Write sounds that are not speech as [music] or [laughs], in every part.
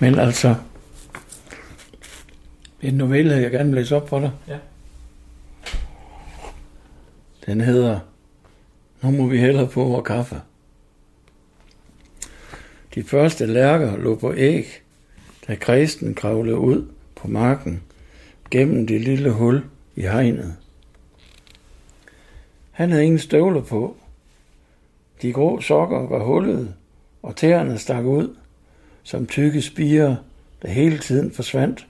Men altså, en novelle, jeg gerne vil læse op for dig. Ja. Den hedder, nu må vi hellere på vores kaffe. De første lærker lå på æg, da kristen kravlede ud på marken gennem det lille hul i hegnet. Han havde ingen støvler på. De grå sokker var hullede, og tæerne stak ud, som tykke spiger, der hele tiden forsvandt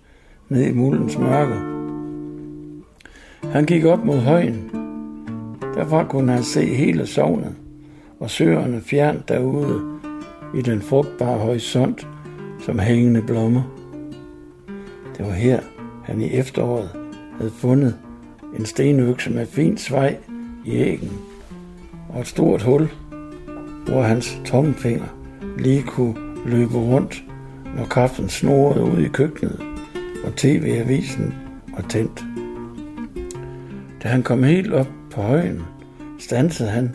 ned i muldens mørke. Han gik op mod højen. Derfra kunne han se hele sovnet og søerne fjernt derude i den frugtbare horisont som hængende blommer. Det var her, han i efteråret havde fundet en stenøkse med fin svej i æggen og et stort hul, hvor hans tommelfinger lige kunne løbe rundt, når kaffen snorede ud i køkkenet, og tv-avisen var tændt. Da han kom helt op på højen, stansede han.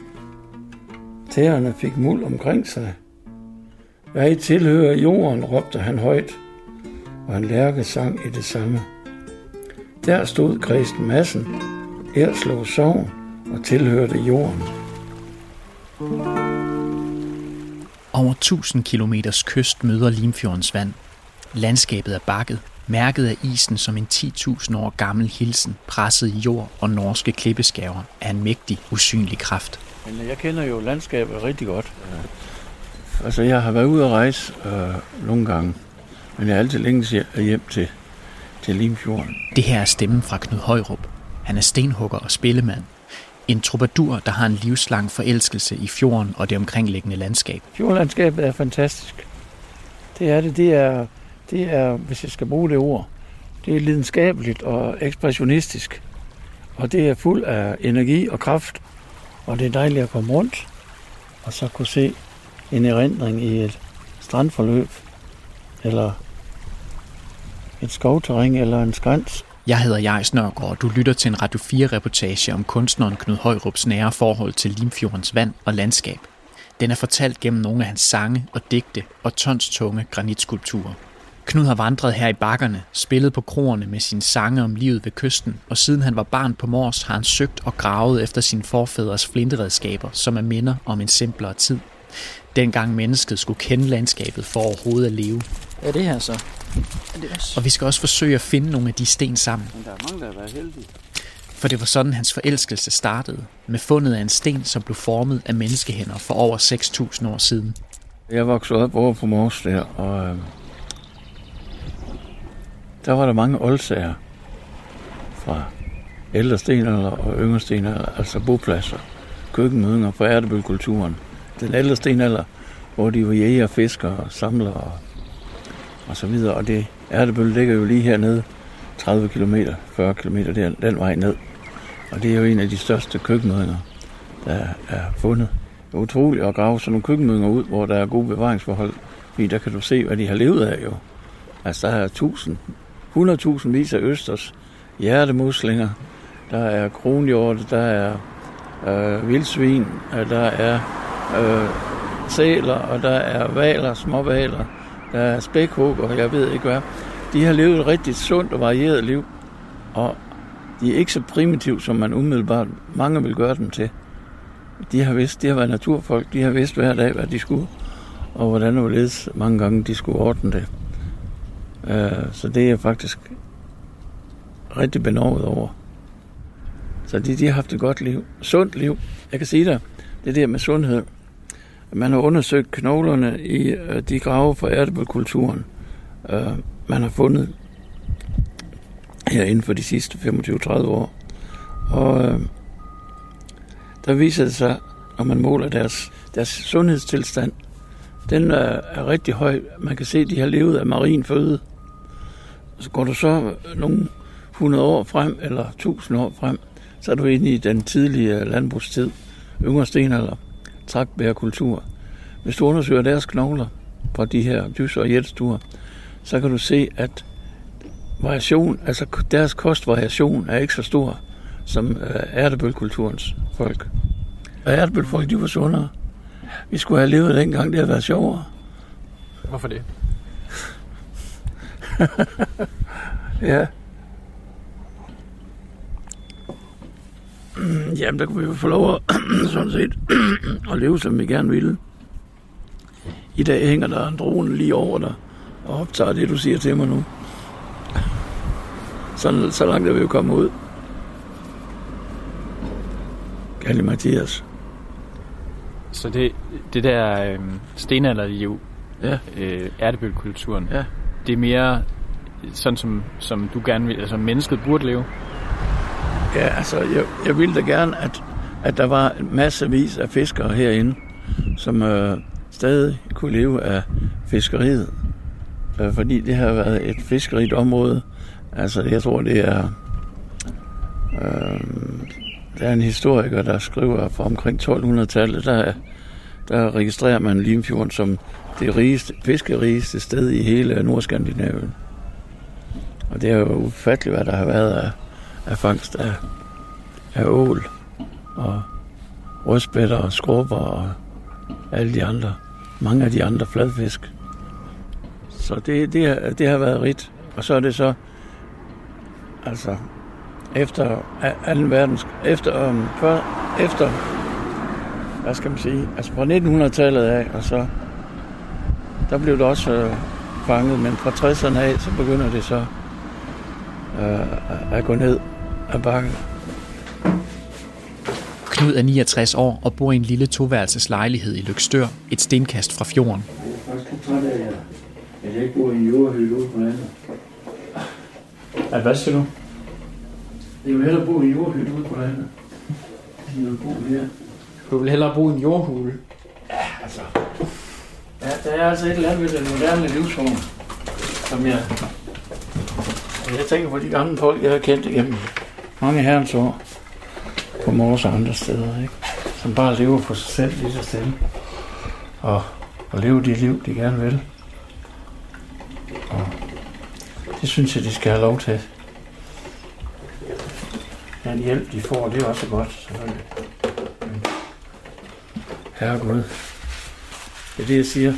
Tæerne fik muld omkring sig. Jeg tilhører jorden, råbte han højt, og han lærke sang i det samme. Der stod Kristen Madsen, Erslov Sogn og tilhørte jorden. Over 1000 kilometers kyst møder Limfjordens vand. Landskabet er bakket, mærket af isen som en 10.000 år gammel hilsen, presset i jord og norske klippeskæver af en mægtig, usynlig kraft. Men jeg kender jo landskabet rigtig godt. Altså, jeg har været ude at rejse øh, nogle gange, men jeg er altid længe hjem til, til Limfjorden. Det her er stemmen fra Knud Højrup. Han er stenhugger og spillemand. En troubadour, der har en livslang forelskelse i fjorden og det omkringliggende landskab. Fjordlandskabet er fantastisk. Det er det. Det er, det er, hvis jeg skal bruge det ord, det er lidenskabeligt og ekspressionistisk. Og det er fuld af energi og kraft. Og det er dejligt at komme rundt og så kunne se en erindring i et strandforløb, eller et skovterræn, eller en skrænt jeg hedder Jais Nørgaard, og du lytter til en Radio 4-reportage om kunstneren Knud Højrups nære forhold til Limfjordens vand og landskab. Den er fortalt gennem nogle af hans sange og digte og tons tunge granitskulpturer. Knud har vandret her i bakkerne, spillet på kroerne med sine sange om livet ved kysten, og siden han var barn på Mors har han søgt og gravet efter sine forfædres flinteredskaber, som er minder om en simplere tid. Dengang mennesket skulle kende landskabet for overhovedet at leve. Er det her så? Er det også? Og vi skal også forsøge at finde nogle af de sten sammen. Men der er mange, der har været heldige. For det var sådan, hans forelskelse startede, med fundet af en sten, som blev formet af menneskehænder for over 6.000 år siden. Jeg voksede op over på Mors der, og øh, der var der mange oldsager fra ældre stenalder og yngre stenalder, altså bopladser, køkkenmødinger fra ærtebølkulturen. Den ældre stenalder, hvor de var jæger, og samler og, og så videre. Og det ærtebøl ligger jo lige hernede, 30 km, 40 km der, den vej ned. Og det er jo en af de største køkkenmødinger, der er fundet. Det er utroligt at grave sådan nogle køkkenmødinger ud, hvor der er gode bevaringsforhold. Fordi der kan du se, hvad de har levet af jo. Altså der er tusind, 100.000 vis af østers, hjertemuslinger, der er kronhjorte, der er øh, vildsvin, øh, der er øh, sæler, og der er valer, småvaler, der er spækhugger, jeg ved ikke hvad. De har levet et rigtig sundt og varieret liv, og de er ikke så primitive, som man umiddelbart mange vil gøre dem til. De har vidst, de har været naturfolk, de har vidst hver dag, hvad de skulle, og hvordan og hvorledes mange gange de skulle ordne det. Uh, så det er faktisk rigtig benovet over. Så de, de har haft et godt liv. Sundt liv. Jeg kan sige dig, det der med sundhed. Man har undersøgt knoglerne i øh, de grave fra ærtebølkulturen. Øh, man har fundet her inden for de sidste 25-30 år. Og øh, der viser det sig, når man måler deres, deres sundhedstilstand, den er, er rigtig høj. Man kan se, at de har levet af marin føde. Så går du så nogle 100 år frem, eller 1000 år frem, så er du inde i den tidlige landbrugstid, yngre stenalder, trækbærkultur. Hvis du undersøger deres knogler fra de her dys- og jætstuer, så kan du se, at variation, altså deres kostvariation er ikke så stor som ærtebølkulturens folk. Og ærtebølfolk, de var sundere. Vi skulle have levet dengang, det havde været sjovere. Hvorfor det? [laughs] ja. [clears throat] Jamen, der kunne vi jo få lov at, [clears throat] sådan set, [clears throat] at leve, som vi gerne ville. I dag hænger der en drone lige over dig, og optager det, du siger til mig nu. Sådan, så langt er vi jo kommet ud. Kalle Mathias. Så det, det der øh, stenalderliv, Ja, øh, ærtebølkulturen, ja. det er mere sådan, som, som du gerne vil, altså mennesket burde leve. Ja, altså, jeg, jeg ville da gerne, at, at der var massevis af fiskere herinde, som øh, stadig kunne leve af fiskeriet. Øh, fordi det har været et fiskerigt område. Altså, jeg tror, det er... Øh, der er en historiker, der skriver fra omkring 1200-tallet, der, der registrerer man Limfjorden som det rigeste, fiskerigeste sted i hele Nordskandinavien. Og det er jo ufatteligt, hvad der har været af, af fangst af, af ål og rødspætter og skrubber og alle de andre, mange af de andre fladfisk. Så det, det, det har været rigt. Og så er det så, altså, efter 2. verdens, efter, um, før, efter, hvad skal man sige, altså fra 1900-tallet af, og så, der blev det også øh, fanget, men fra 60'erne af, så begynder det så øh, at gå ned ad bakken. Knud er 69 år og bor i en lille toværelses lejlighed i Lykstør, et stenkast fra fjorden. Jeg er faktisk lidt træt af, at jeg ikke bor i en jordhytte ude på landet. At hvad siger du? Jeg vil hellere bo i en jordhytte ude på landet, end jeg vil bo her. Du vil hellere bo i en jordhule. Altså, ja, der er altså et eller andet ved den moderne livsform, som jeg... Jeg tænker på de gamle folk, jeg har kendt igennem mange herrens år på Mors og andre steder, ikke? som bare lever for sig selv lige så stille. Og, og lever de liv, de gerne vil. Og det synes jeg, de skal have lov til. Den hjælp, de får, det er også godt, selvfølgelig. Men, herregud. Det er det, jeg siger.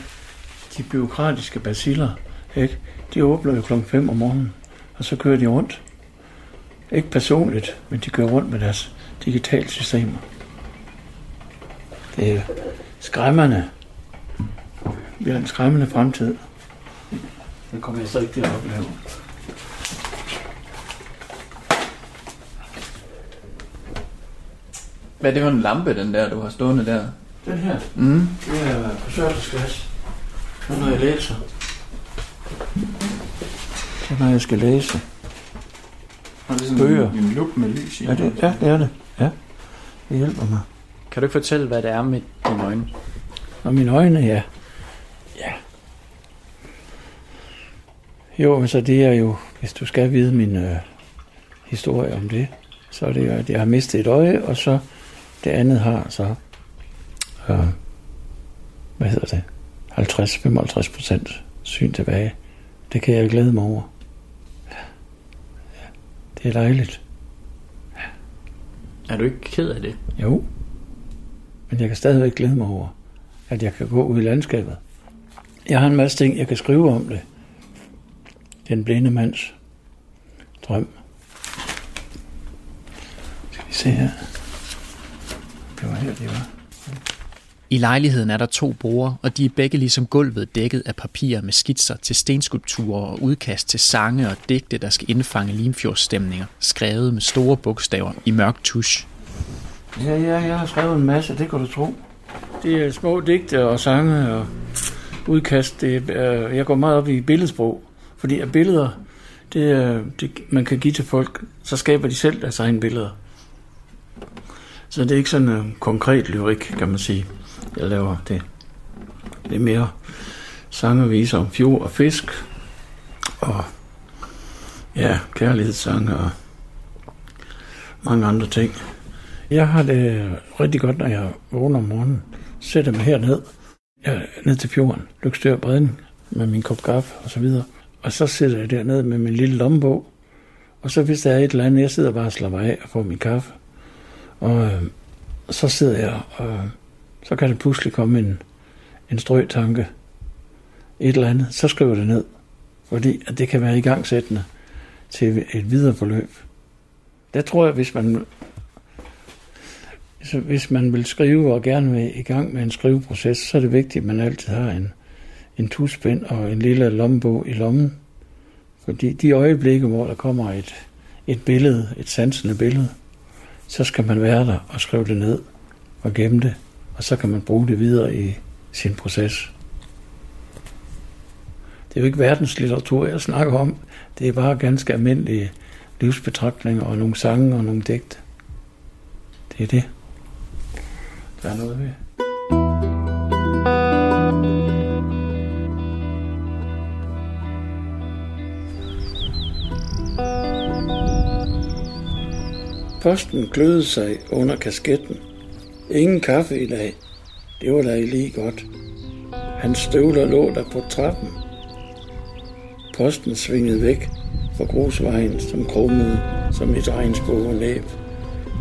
De byråkratiske basiller, ikke? de åbner jo klokken 5 om morgenen, og så kører de rundt. Ikke personligt, men de kører rundt med deres digitale systemer. Det er skræmmende. Vi har en skræmmende fremtid. Det kommer jeg så ikke til at opleve. Hvad er det for en lampe, den der, du har stående der? Den her, Mm. det er forsørgelsesglas. Det er, når jeg læser. Det er, når jeg skal læse. Har det sådan Bøger. en, en lup med lys i? Ja, det, ja, det er det. Ja, det hjælper mig. Kan du ikke fortælle, hvad det er med dine øjne? Og mine øjne, ja. Ja. Jo, men så det er jo, hvis du skal vide min øh, historie om det, så er det jo, at jeg har mistet et øje, og så det andet har så, øh, hvad hedder det, 50-55 procent syn tilbage. Det kan jeg glæde mig over. Ja. ja. Det er dejligt. Er du ikke ked af det? Jo. Men jeg kan stadigvæk glæde mig over, at jeg kan gå ud i landskabet. Jeg har en masse ting, jeg kan skrive om det. Den blinde mands drøm. Skal vi se her. Det var her, det var. I lejligheden er der to borer, og de er begge ligesom gulvet dækket af papir med skitser til stenskulpturer og udkast til sange og digte, der skal indfange Limfjordsstemninger, skrevet med store bogstaver i mørk tusch. Ja, ja, jeg har skrevet en masse, det kan du tro. Det er små digte og sange og udkast. Det er, øh, jeg går meget op i billedsprog, fordi at billeder, det, er- det, man kan give til folk, så skaber de selv deres egne billeder. Så det er ikke sådan en konkret lyrik, kan man sige, jeg laver det. Det er mere sange om fjord og fisk, og ja, kærlighedssange og mange andre ting. Jeg har det rigtig godt, når jeg vågner om morgenen. Sætter mig herned, jeg, ned til fjorden, Lykstør Bredden, med min kop kaffe og så videre. Og så sidder jeg dernede med min lille lommebog. Og så hvis der er et eller andet, jeg sidder bare og slapper af og får min kaffe. Og øh, så sidder jeg, og så kan der pludselig komme en, en strøtanke. Et eller andet, så skriver det ned. Fordi at det kan være igangsættende til et videre forløb. Der tror jeg, hvis man, så hvis man vil skrive og gerne vil i gang med en skriveproces, så er det vigtigt, at man altid har en, en tuspind og en lille lommebog i lommen. Fordi de øjeblikke, hvor der kommer et, et billede, et sansende billede, så skal man være der og skrive det ned og gemme det, og så kan man bruge det videre i sin proces. Det er jo ikke verdenslitteratur, jeg snakker om. Det er bare ganske almindelige livsbetragtninger og nogle sange og nogle digte. Det er det. Der er noget ved. Posten glødede sig under kasketten. Ingen kaffe i dag. Det var da lige godt. Hans støvler lå der på trappen. Posten svingede væk fra grusvejen, som krummede som et regnsbog næb,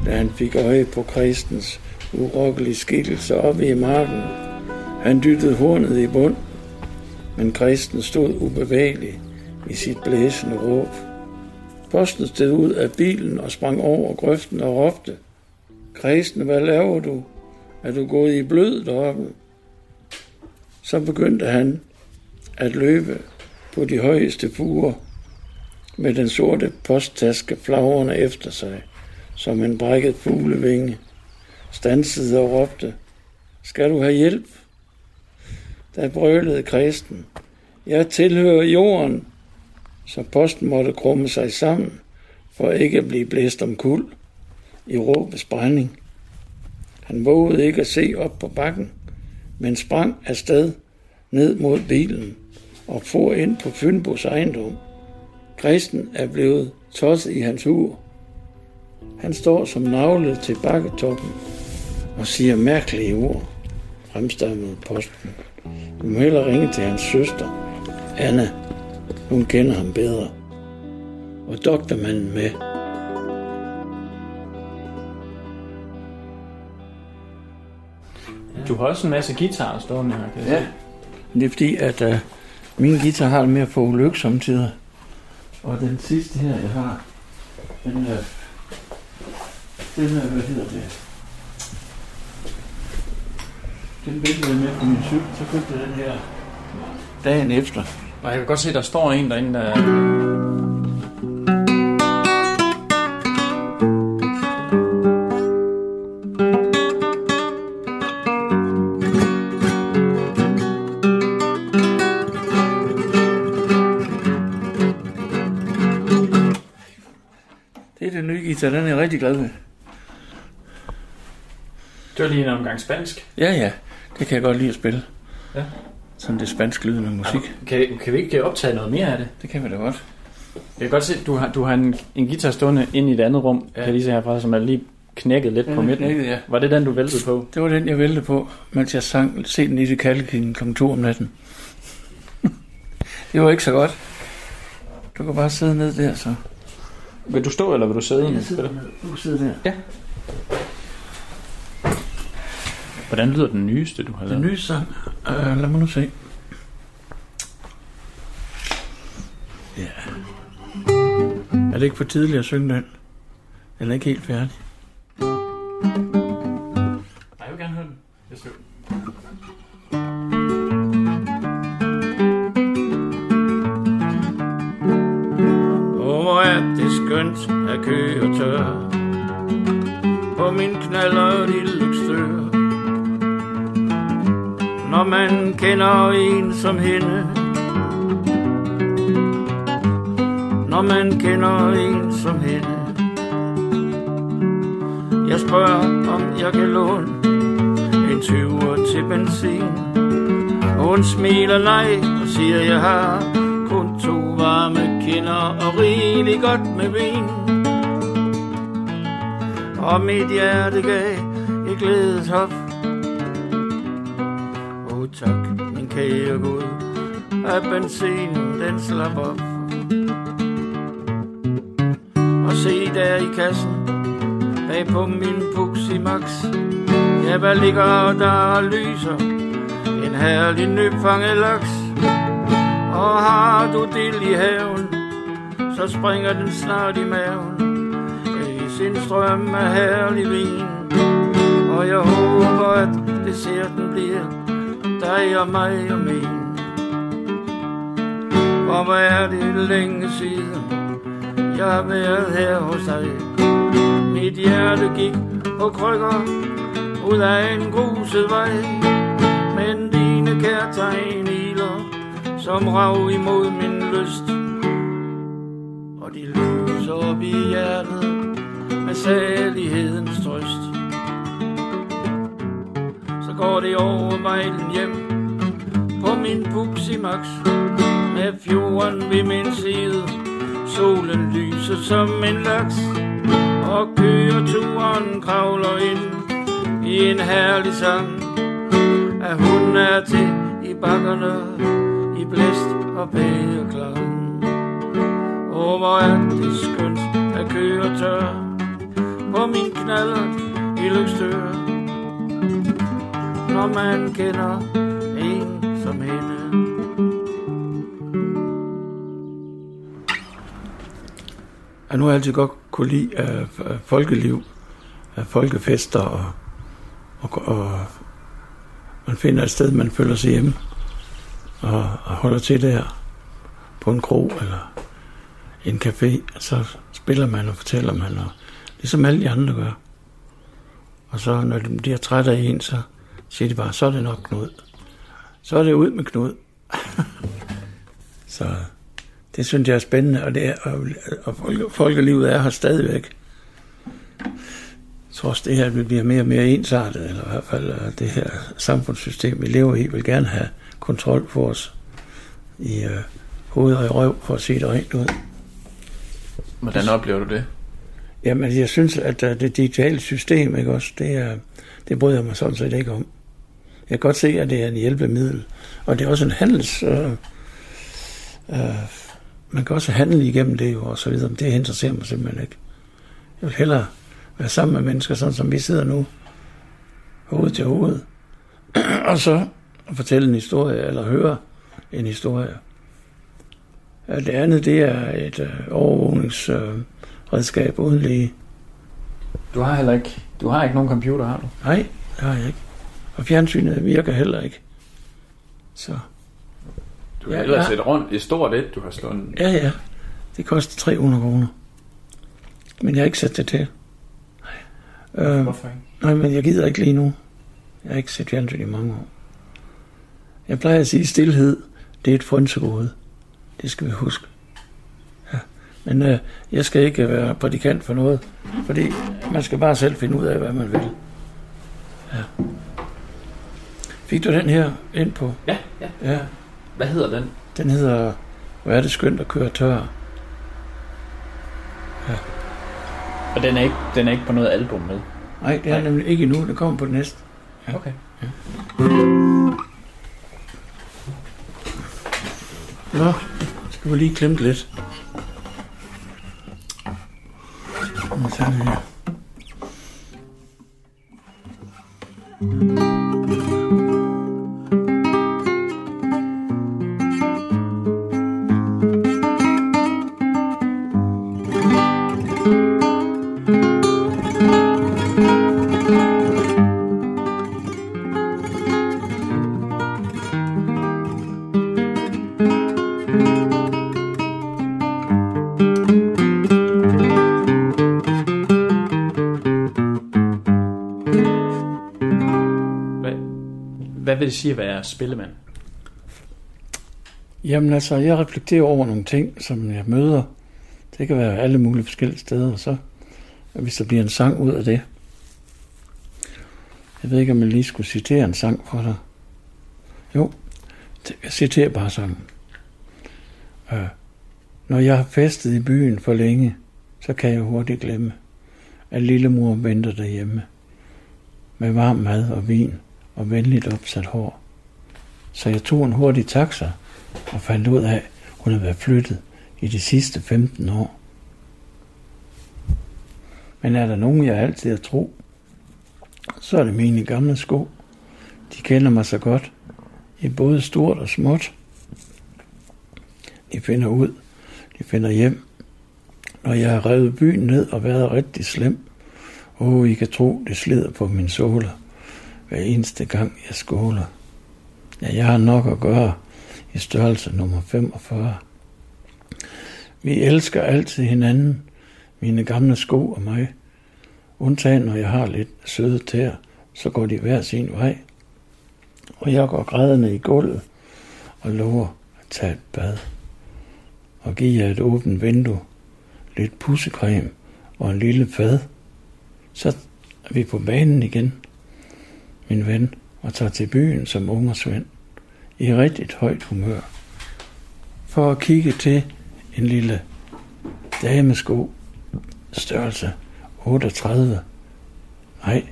da han fik øje på kristens urokkelige skikkelse oppe i marken. Han dyttede hornet i bund, men kristen stod ubevægelig i sit blæsende råb. Posten steg ud af bilen og sprang over grøften og råbte. Kristen, hvad laver du? Er du gået i blød deroppe? Så begyndte han at løbe på de højeste buer med den sorte posttaske flagrende efter sig, som en brækket fuglevinge, stansede og råbte, skal du have hjælp? Der brølede kristen, jeg tilhører jorden, så posten måtte krumme sig sammen, for ikke at blive blæst om kul i råbets brænding. Han vågede ikke at se op på bakken, men sprang afsted ned mod bilen og for ind på Fynbos ejendom. Kristen er blevet tosset i hans ur. Han står som navlet til bakketoppen og siger mærkelige ord, fremstammede posten. Du må hellere ringe til hans søster, Anna. Hun kender ham bedre. Og doktormanden med. Du har også en masse guitarer stående her, kan jeg Ja, se. det er fordi, at uh, min guitar har det med at få ulykke samtidig. Og den sidste her, jeg har, den er, den er, hvad hedder det? Den væltede jeg med på min cykel, så købte jeg den her dagen efter. Og jeg kan godt se, at der står en derinde, der... guitar, den er jeg rigtig glad ved. Det var lige en omgang spansk. Ja, ja, det kan jeg godt lide at spille. Ja. Sådan det spansk lydende musik. Kan, kan vi ikke optage noget mere af det? Det kan vi da godt. Jeg kan godt se, du har, du har en, en guitar stående inde i et andet rum, ja. Ja. kan jeg lige se herfra, som er lige knækket lidt Den på midten. knækket, ja. Var det den, du væltede på? Det var den, jeg væltede på, mens jeg sang Se den i det kalkingen kl. 2 om natten. [laughs] det var ikke så godt. Du kan bare sidde ned der, så. Vil du stå, eller vil du sidde? Jeg sidder. Du sidder der. Hvordan lyder den nyeste, du har lavet? Den nye sang. Uh, lad mig nu se. Ja. Er det ikke for tidligt at synge den? Den er ikke helt færdig. Knaller i lykstør. Når man kender en som hende. Når man kender en som hende. Jeg spørger om jeg kan låne En 20'er til benzin. Hun smiler nej og siger jeg har kun to varme kinder og rigeligt godt med vin. Og mit hjerte gav et glædeshop. Åh oh, tak, min kære Gud, at benzinen den slap op. Og se der i kassen, bag på min Puxi Max. Ja, hvad ligger der og lyser? En herlig nyfanget laks. Og har du del i haven, så springer den snart i maven. Strøm af herlig vin. Og jeg håber, at desserten bliver dig og mig og min. For hvor er det længe siden, jeg har været her hos dig. Mit hjerte gik på krykker ud af en gruset vej. Men dine kærtegn iler, som rav imod min lyst. Og de lyser op i hjertet med salighedens trøst. Så går det over mejlen hjem på min Puxi Max med fjorden ved min side. Solen lyser som en laks, og køreturen kravler ind i en herlig sang. At hun er til i bakkerne, i blæst og bæreklang. Og hvor er det skønt at køre tør på min knallert i Lykstør. Når man kender en som hende. Jeg nu har jeg altid godt kunne lide uh, folkeliv, uh, folkefester, og, og, og man finder et sted, man føler sig hjemme, og, og holder til der på en kro eller en café, så spiller man og fortæller man, og ligesom alle de andre gør. Og så når de bliver trætte af en, så siger de bare, så er det nok Knud. Så er det ud med Knud. [laughs] så det synes jeg er spændende, og, det er, og, og folkelivet er her stadigvæk. Trods det her det bliver mere og mere ensartet, eller i hvert fald øh, det her samfundssystem, vi lever i, vil gerne have kontrol for os i øh, hoved og i røv, for at sige det rent ud. Hvordan oplever du det? Jamen, jeg synes, at øh, det digitale system, ikke også, det, er, det bryder jeg mig sådan set ikke om. Jeg kan godt se, at det er en hjælpemiddel, og det er også en handels... Øh, øh, man kan også handle igennem det jo, og så videre, men det interesserer mig simpelthen ikke. Jeg vil hellere være sammen med mennesker, sådan som vi sidder nu, hoved til hoved, [clears throat] og så fortælle en historie, eller høre en historie. Det andet, det er et øh, overvågnings... øh, uden lige. Du har heller ikke, du har ikke nogen computer, har du? Nej, det har jeg ikke. Og fjernsynet virker heller ikke. Så. Du har ja, ellers ja. et rundt, et stort et, du har slået. Ja, ja. Det koster 300 kroner. Men jeg har ikke sat det til. Øh, Hvorfor ikke? Nej, men jeg gider ikke lige nu. Jeg har ikke set fjernsyn i mange år. Jeg plejer at sige, at stillhed, det er et frønsegode. Det skal vi huske. Men øh, jeg skal ikke være prædikant for noget, fordi man skal bare selv finde ud af, hvad man vil. Ja. Fik du den her ind på? Ja, ja. ja. Hvad hedder den? Den hedder, hvor er det skønt at køre tør. Ja. Og den er ikke, den er ikke på noget album med? Nej, det er Nej. nemlig ikke endnu. Det kommer på det næste. Ja. Okay. Ja. Nå, skal vi lige klemme lidt. Sådan her. Vil det sige at være spillemand? Jamen altså, jeg reflekterer over nogle ting, som jeg møder. Det kan være alle mulige forskellige steder, og så hvis der bliver en sang ud af det. Jeg ved ikke, om jeg lige skulle citere en sang for dig. Jo, jeg citerer bare sangen. Øh, når jeg har festet i byen for længe, så kan jeg hurtigt glemme, at lillemor venter derhjemme med varm mad og vin og venligt opsat hår. Så jeg tog en hurtig taxa og fandt ud af, at hun havde været flyttet i de sidste 15 år. Men er der nogen, jeg altid har tro, så er det mine gamle sko. De kender mig så godt, i både stort og småt. de finder ud, de finder hjem. Når jeg har revet byen ned og været rigtig slem, åh, oh, I kan tro, det slider på min såler, hver eneste gang jeg skåler. Ja, jeg har nok at gøre i størrelse nummer 45. Vi elsker altid hinanden, mine gamle sko og mig. Undtagen når jeg har lidt søde tæer, så går de hver sin vej. Og jeg går grædende i gulvet og lover at tage et bad. Og give jer et åbent vindue, lidt pussecreme og en lille fad. Så er vi på banen igen, min ven, og tager til byen som ungersvend i rigtig højt humør. For at kigge til en lille damesko størrelse 38, nej,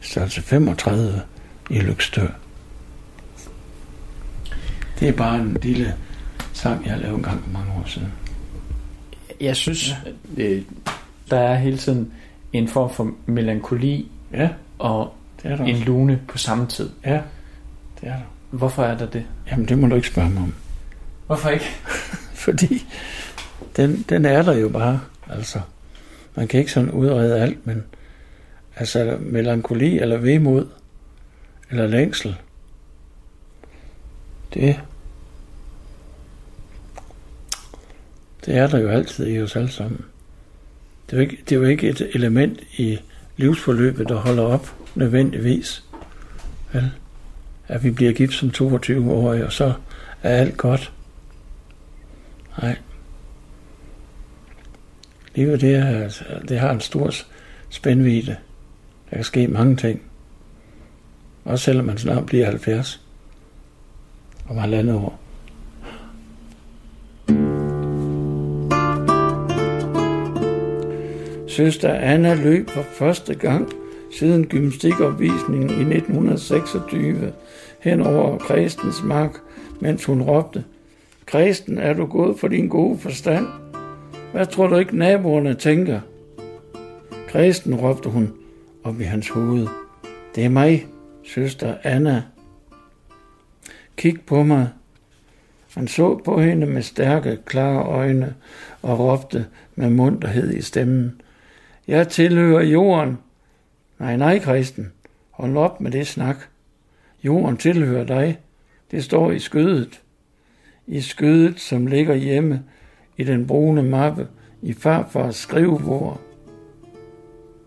størrelse 35 i Lykstør. Det er bare en lille sang, jeg har lavet en gang for mange år siden. Jeg synes, ja. øh, der er hele tiden en form for melankoli Ja, og det er der en også. lune på samme tid. Ja, det er der. Hvorfor er der det? Jamen, det må du ikke spørge mig om. Hvorfor ikke? [laughs] Fordi den, den er der jo bare, altså. Man kan ikke sådan udrede alt, men altså melankoli eller vemod eller længsel, det, det er der jo altid i os alle sammen. Det er, jo ikke, det er jo ikke et element i livsforløbet, der holder op nødvendigvis. Vel? At vi bliver gift som 22-årige, og så er alt godt. Nej. Livet det, er, altså, det har en stor spændvidde. Der kan ske mange ting. Også selvom man snart bliver 70. Om halvandet år. Søster Anna løb for første gang siden gymnastikopvisningen i 1926 hen over Kristens mark, mens hun råbte, Kristen, er du gået for din gode forstand? Hvad tror du ikke naboerne tænker? Kristen, råbte hun op i hans hoved. Det er mig, søster Anna. Kig på mig. Han så på hende med stærke, klare øjne og råbte med munterhed i stemmen. Jeg tilhører jorden. Nej, nej, Kristen. Hold op med det snak. Jorden tilhører dig. Det står i skødet. I skødet, som ligger hjemme i den brune mappe i farfars skrivebord.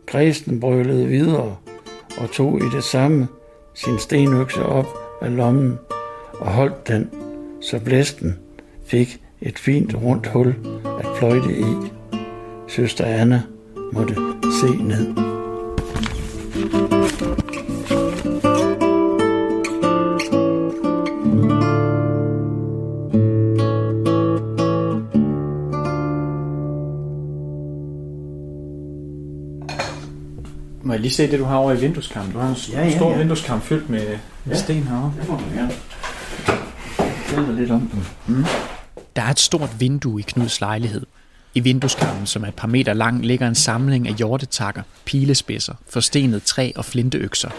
Kristen brølede videre og tog i det samme sin stenøkse op af lommen og holdt den, så blæsten fik et fint rundt hul at fløjte i. Søster Anna måtte se ned. Lige se det, du har over i vindueskarmen? Du har en ja, Ja, ja, stor ja. vindueskarm fyldt med ja. Ja. sten herovre. Det må du gerne. Fortæl lidt om dem. Der er et stort vindue i Knuds lejlighed. I vindueskarmen, som er et par meter lang, ligger en samling af hjortetakker, pilespidser, forstenet træ og flinteøkser.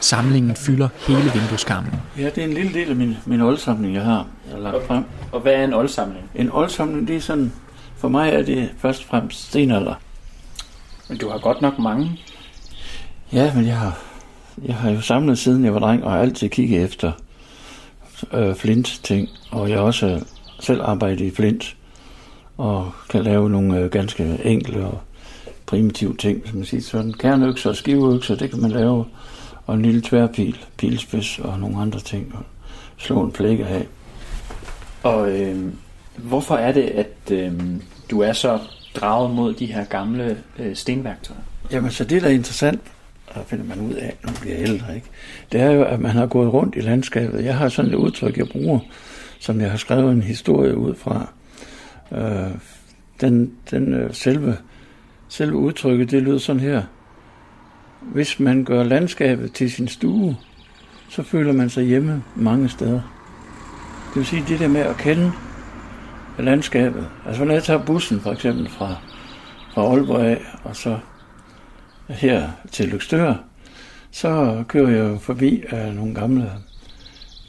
Samlingen fylder hele vindueskarmen. Ja, det er en lille del af min, min oldsamling, jeg har, jeg har lagt frem. Og hvad er en oldsamling? En oldsamling, det er sådan, for mig er det først og fremmest stenalder. Men du har godt nok mange. Ja, men jeg har, jeg har jo samlet siden jeg var dreng, og har altid kigget efter øh, flint-ting. Og jeg har også selv arbejdet i flint, og kan lave nogle øh, ganske enkle og primitive ting, som man siger sådan. Kerneøkser og skiveøkser, det kan man lave, og en lille tværpil, pilspids og nogle andre ting, og slå en plække af. Og øh, hvorfor er det, at øh, du er så draget mod de her gamle øh, stenværktøjer? Jamen, så det, der er interessant, der finder man ud af, når man bliver ældre, ikke? det er jo, at man har gået rundt i landskabet. Jeg har sådan et udtryk, jeg bruger, som jeg har skrevet en historie ud fra. Øh, den, den øh, selve, selve udtrykket, det lyder sådan her. Hvis man gør landskabet til sin stue, så føler man sig hjemme mange steder. Det vil sige, det der med at kende landskabet. Altså, når jeg tager bussen for eksempel fra, fra Aalborg af, og så her til Lykstør, så kører jeg forbi af nogle gamle,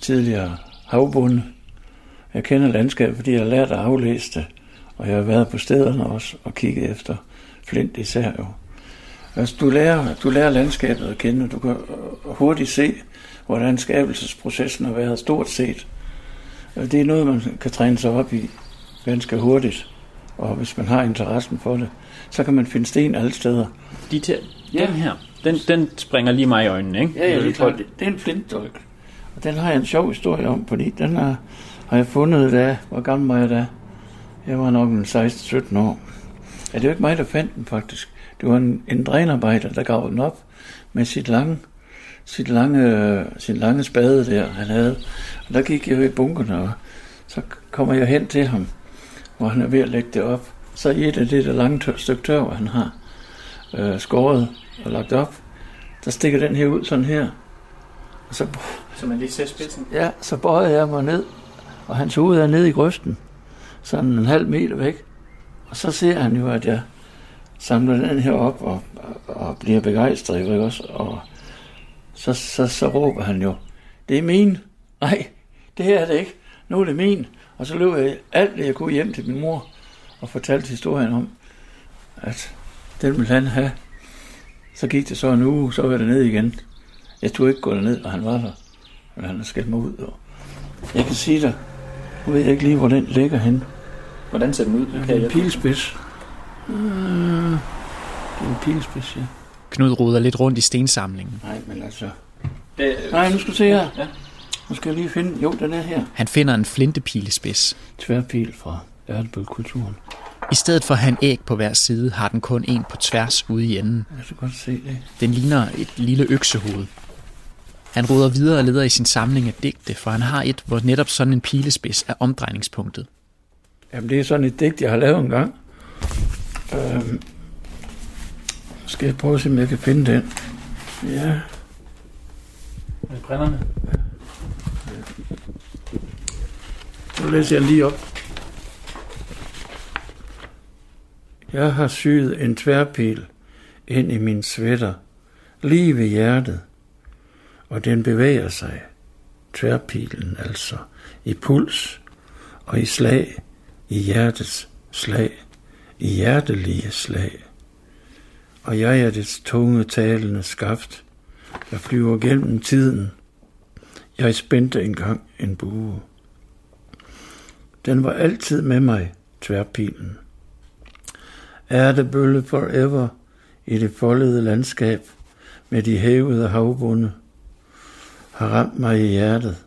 tidligere havbunde, Jeg kender landskabet, fordi jeg har lært at aflæse det. Og jeg har været på stederne også og kigget efter flint især jo. Altså, du lærer, du lærer landskabet at kende, du kan hurtigt se, hvordan skabelsesprocessen har været stort set. Det er noget, man kan træne sig op i ganske hurtigt. Og hvis man har interessen for det, så kan man finde sten alle steder. De til, ja. Den her, den, den springer lige mig i øjnene, ikke? Ja, ja det, er, det er en flintdolk. Og den har jeg en sjov historie om, fordi den har, har jeg fundet da, hvor gammel var jeg da? Jeg var nok en 16-17 år. Ja, det jo ikke mig, der fandt den faktisk. Det var en, en drænarbejder, der gav den op med sit lange, sit lange, sin lange spade der, han havde. Og der gik jeg jo i bunkerne, og så kommer jeg hen til ham, hvor han er ved at lægge det op. Så i et af det der lange tør, stykke tør, han har øh, skåret og lagt op, der stikker den her ud sådan her. Og så, så man lige ser spidsen? Ja, så bøjede jeg mig ned, og hans hoved er nede i grøften, sådan en halv meter væk. Og så ser han jo, at jeg samler den her op og, og, og bliver begejstret, ikke også? Og så, så, så råber han jo, det er min. Nej, det er det ikke. Nu er det min. Og så løb jeg alt det, jeg kunne hjem til min mor og fortalte historien om, at den ville han have. Så gik det så en uge, så var det ned igen. Jeg tog ikke gå ned, når han var der. Men han har skældt mig ud. Og jeg kan sige dig, nu ved jeg ikke lige, hvor den ligger hen. Hvordan ser den ud? Det er en pilspids. Uh, det er en pilspids, ja. Knud ruder lidt rundt i stensamlingen. Nej, men altså... Det... Nej, nu skal du se her. Ja. Nu skal jeg lige finde... Jo, den er her. Han finder en flintepilespids. Tværpil fra ærtebølkulturen. I stedet for at have en æg på hver side, har den kun en på tværs ude i enden. Jeg kan godt se det. Den ligner et lille øksehoved. Han ruder videre og leder i sin samling af digte, for han har et, hvor netop sådan en pilespids er omdrejningspunktet. Jamen, det er sådan et digt, jeg har lavet en gang. Øhm, skal jeg prøve at se, om jeg kan finde den. Ja. Med brænderne? Ja. Nu læser jeg lige op. Jeg har syet en tværpil ind i min svætter, lige ved hjertet, og den bevæger sig, tværpilen altså, i puls og i slag, i hjertets slag, i hjertelige slag. Og jeg er dets tunge talende skaft, der flyver gennem tiden. Jeg spændte engang en bue. Den var altid med mig, tværpilen. Ærtebølle forever i det foldede landskab med de hævede havbunde har ramt mig i hjertet,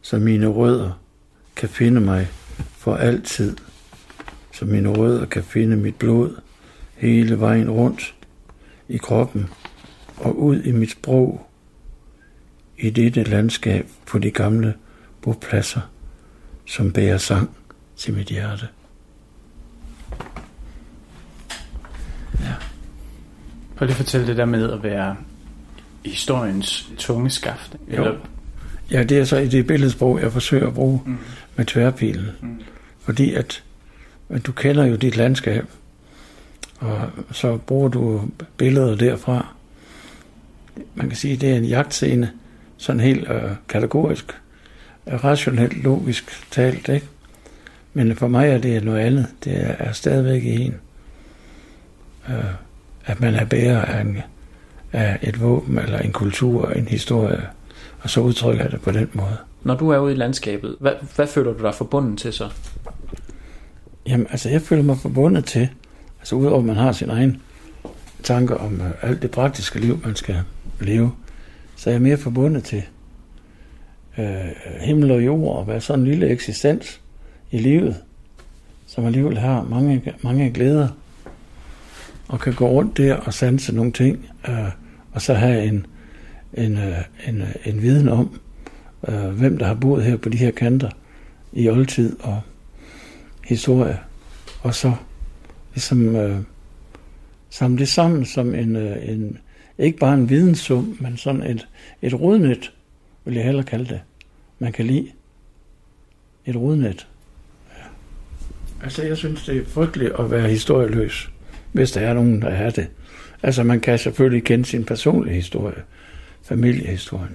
så mine rødder kan finde mig for altid, så mine rødder kan finde mit blod hele vejen rundt i kroppen og ud i mit sprog i dette landskab på de gamle bopladser, som bærer sang til mit hjerte. Ja. Prøv lige at fortælle det der med at være historiens tunge skaft. Eller... Jo. Ja, det er så i det billedsprog, jeg forsøger at bruge mm. med tværpilen. Mm. Fordi at, at du kender jo dit landskab, og så bruger du billeder derfra. Man kan sige, at det er en jagtscene, sådan helt øh, kategorisk, rationelt, logisk talt, ikke? Men for mig er det noget andet. Det er stadigvæk en, øh, at man er bærer af, en, af et våben, eller en kultur, en historie, og så udtrykker jeg det på den måde. Når du er ude i landskabet, hvad, hvad føler du dig forbundet til så? Jamen, altså jeg føler mig forbundet til, altså udover at man har sin egen tanker om uh, alt det praktiske liv, man skal leve, så er jeg mere forbundet til uh, himmel og jord og være sådan en lille eksistens i livet, som alligevel har mange, mange glæder, og kan gå rundt der og sanse nogle ting, øh, og så have en, en, øh, en, øh, en viden om, øh, hvem der har boet her på de her kanter i oldtid og historie, og så ligesom øh, samle det sammen som en, øh, en, ikke bare en videnssum, men sådan et, et rodnet, vil jeg hellere kalde det, man kan lide. Et rodnet. Ja. Altså, jeg synes, det er frygteligt at være historieløs, hvis der er nogen, der er det. Altså, man kan selvfølgelig kende sin personlige historie, familiehistorien.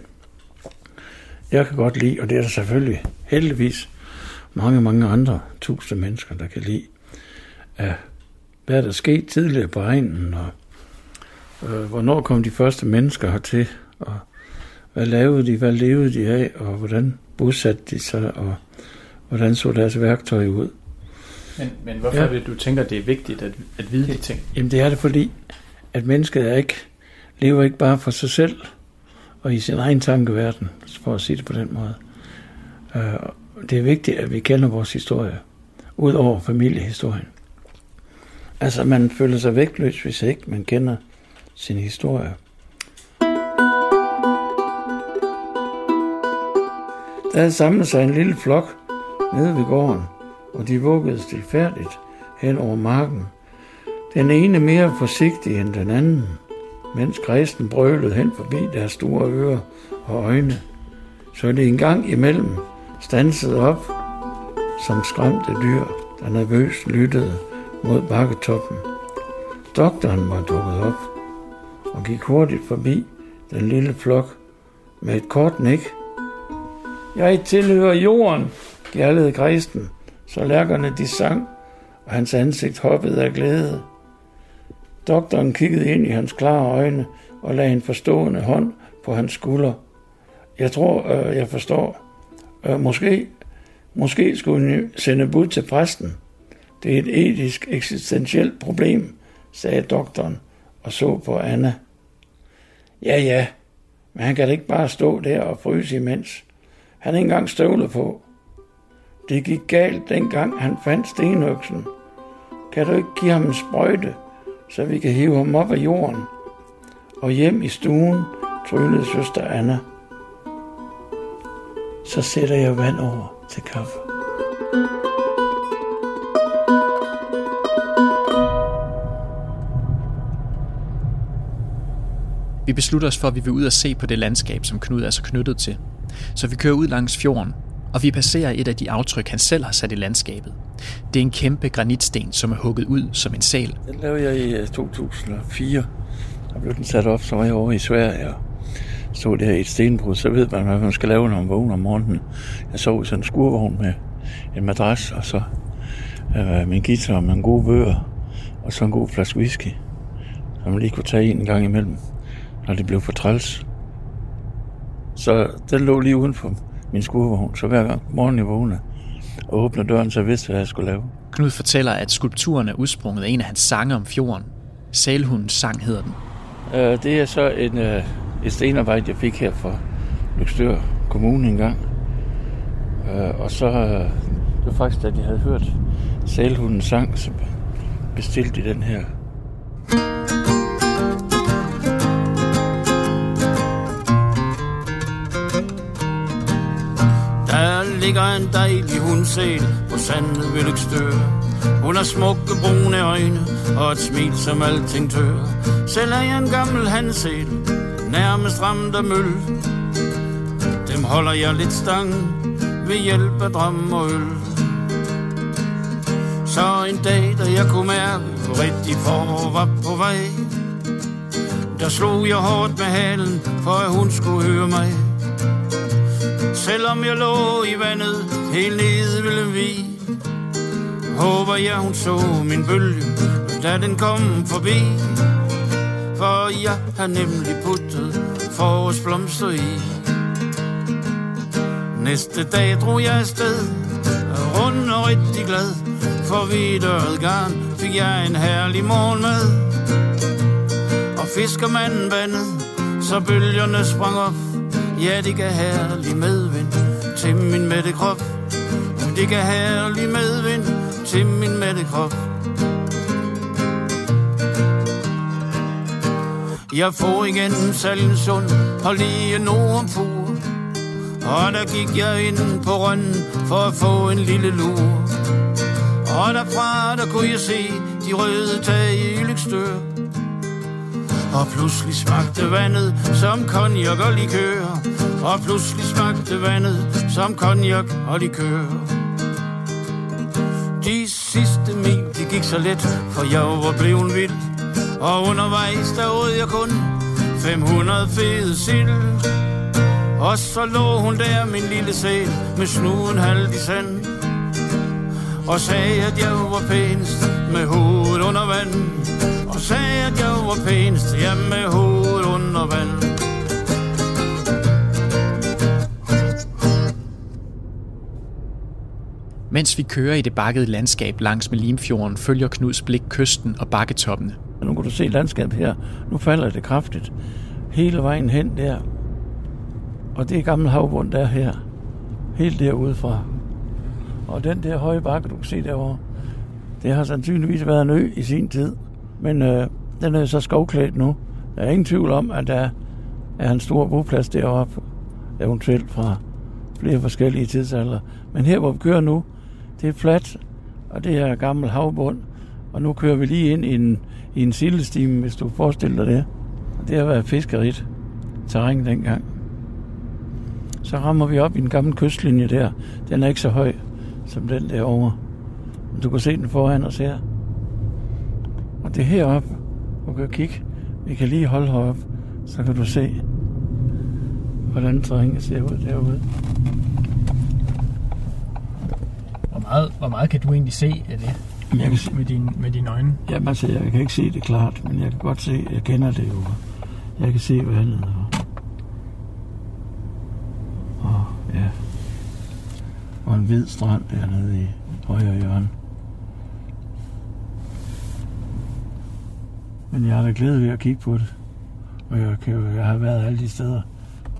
Jeg kan godt lide, og det er der selvfølgelig heldigvis mange, mange andre tusind mennesker, der kan lide, af hvad der skete tidligere på egnen, og øh, hvornår kom de første mennesker hertil, og hvad lavede de, hvad levede de af, og hvordan bosatte de sig, og hvordan så deres værktøj ud. Men, men hvorfor ja. er det, du tænker, det er vigtigt at, at vide de ting? Jamen det er det, fordi at mennesket er ikke, lever ikke bare for sig selv og i sin egen tankeverden, for at sige det på den måde. Uh, det er vigtigt, at vi kender vores historie, ud over familiehistorien. Altså, man føler sig vægtløs, hvis ikke man kender sin historie. Der samlet sig en lille flok nede ved gården, og de vuggede stilfærdigt hen over marken. Den ene mere forsigtig end den anden, mens græsten brølede hen forbi deres store ører og øjne, så det en gang imellem stansede op som skræmte dyr, der nervøst lyttede mod bakketoppen. Doktoren var dukket op og gik hurtigt forbi den lille flok med et kort nik. Jeg tilhører jorden, gjaldede græsten, så lærkerne de sang, og hans ansigt hoppede af glæde. Doktoren kiggede ind i hans klare øjne og lagde en forstående hånd på hans skulder. Jeg tror, øh, jeg forstår. Øh, måske, måske skulle hun sende bud til præsten. Det er et etisk, eksistentielt problem, sagde doktoren og så på Anna. Ja, ja, men han kan da ikke bare stå der og fryse imens. Han har ikke engang støvlet på. Det gik galt, dengang han fandt stenøksen. Kan du ikke give ham en sprøjte, så vi kan hive ham op af jorden? Og hjem i stuen tryllede søster Anna. Så sætter jeg vand over til kaffe. Vi beslutter os for, at vi vil ud og se på det landskab, som Knud er så knyttet til. Så vi kører ud langs fjorden, og vi passerer et af de aftryk, han selv har sat i landskabet. Det er en kæmpe granitsten, som er hugget ud som en sal. Den lavede jeg i øh, 2004, Der blev den sat op, så var jeg over i Sverige og stod der i et stenbrud, så ved man, hvad man skal lave, når man vågner om morgenen. Jeg sov i sådan en skurvogn med en madras, og så øh, min guitar med en god bøger, og så en god flaske whisky, som man lige kunne tage en gang imellem, når det blev for træls. Så den lå lige uden for min skurvogn, så hver gang morgen jeg vågnede og åbner døren, så jeg vidste, hvad jeg skulle lave. Knud fortæller, at skulpturen er udsprunget af en af hans sange om fjorden. Salhundens sang hedder den. Uh, det er så en, uh, et stenarbejde, jeg fik her fra Lykstør Kommune engang. Uh, og så, uh, det var faktisk, da de havde hørt Salhundens sang, så bestilte de den her ligger en dejlig hundsæl på sandet ved Lykstør. Hun har smukke brune øjne og et smil som alting tør. Selv er jeg en gammel hansel, nærmest ramt af møl. Dem holder jeg lidt stang ved hjælp af drøm og øl. Så en dag, da jeg kunne mærke, rigtig forår var på vej, der slog jeg hårdt med halen, for at hun skulle høre mig. Selvom jeg lå i vandet helt nede ville vi Håber jeg hun så min bølge Da den kom forbi. For jeg har nemlig puttet forårsblomster i. Næste dag drog jeg afsted Rund og rigtig glad. For videre garn fik jeg en herlig morgenmad. Og fiskermanden bandet Så bølgerne sprang op. Ja, det gav herlig med til min mætte krop. Det kan herlig medvind til min mætte krop. Jeg får igen Salensund og lige Nordfur. Og der gik jeg ind på rønnen for at få en lille lur. Og derfra der kunne jeg se de røde tag i Lykstør. Og pludselig smagte vandet som konjak og likør og pludselig smagte vandet som konjak og likør De sidste mil, de gik så let, for jeg var blevet vild. Og undervejs, der åd jeg kun 500 fede sild. Og så lå hun der, min lille sæl, med snuden halvt i sand. Og sagde, at jeg var pænest med hovedet under vand. Og sagde, at jeg var pænest, ja med hovedet under vand. Mens vi kører i det bakkede landskab langs med Limfjorden, følger Knuds blik kysten og bakketoppene. Nu kan du se landskabet her. Nu falder det kraftigt. Hele vejen hen der. Og det er gammel havbund der her. Helt derude fra. Og den der høje bakke, du kan se derovre, det har sandsynligvis været en ø i sin tid. Men øh, den er så skovklædt nu. Der er ingen tvivl om, at der er en stor boplads deroppe. Eventuelt fra flere forskellige tidsalder. Men her, hvor vi kører nu, det er fladt, og det er gammel havbund. Og nu kører vi lige ind i en, i en sildestime, hvis du forestiller dig det. Det har været fiskerigt terræn dengang. Så rammer vi op i en gammel kystlinje der. Den er ikke så høj som den derovre. Du kan se den foran os her. Og det er heroppe. Du kan kigge. Vi kan lige holde heroppe. Så kan du se, hvordan terrænet ser ud derude. Hvor meget, hvor meget kan du egentlig se af det Jeg kan se, med, din, med dine øjne? jamen, altså, jeg kan ikke se det klart, men jeg kan godt se, jeg kender det jo. Jeg kan se vandet. Og, og ja. Og en hvid strand dernede i højre hjørne. Men jeg har da glæde ved at kigge på det. Og jeg, kan jo, jeg har været alle de steder,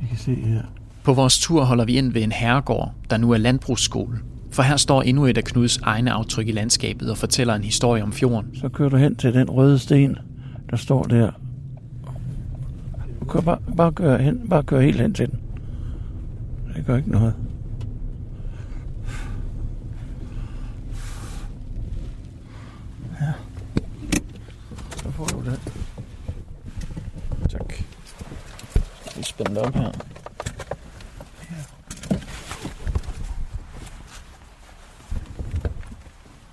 vi kan se her. På vores tur holder vi ind ved en herregård, der nu er landbrugsskole. For her står endnu et af Knuds egne aftryk i landskabet og fortæller en historie om fjorden. Så kører du hen til den røde sten, der står der. Du kan bare, bare, køre hen, bare køre helt hen til den. Det gør ikke noget. Ja. Så får du det. Tak. Vi spænder op her.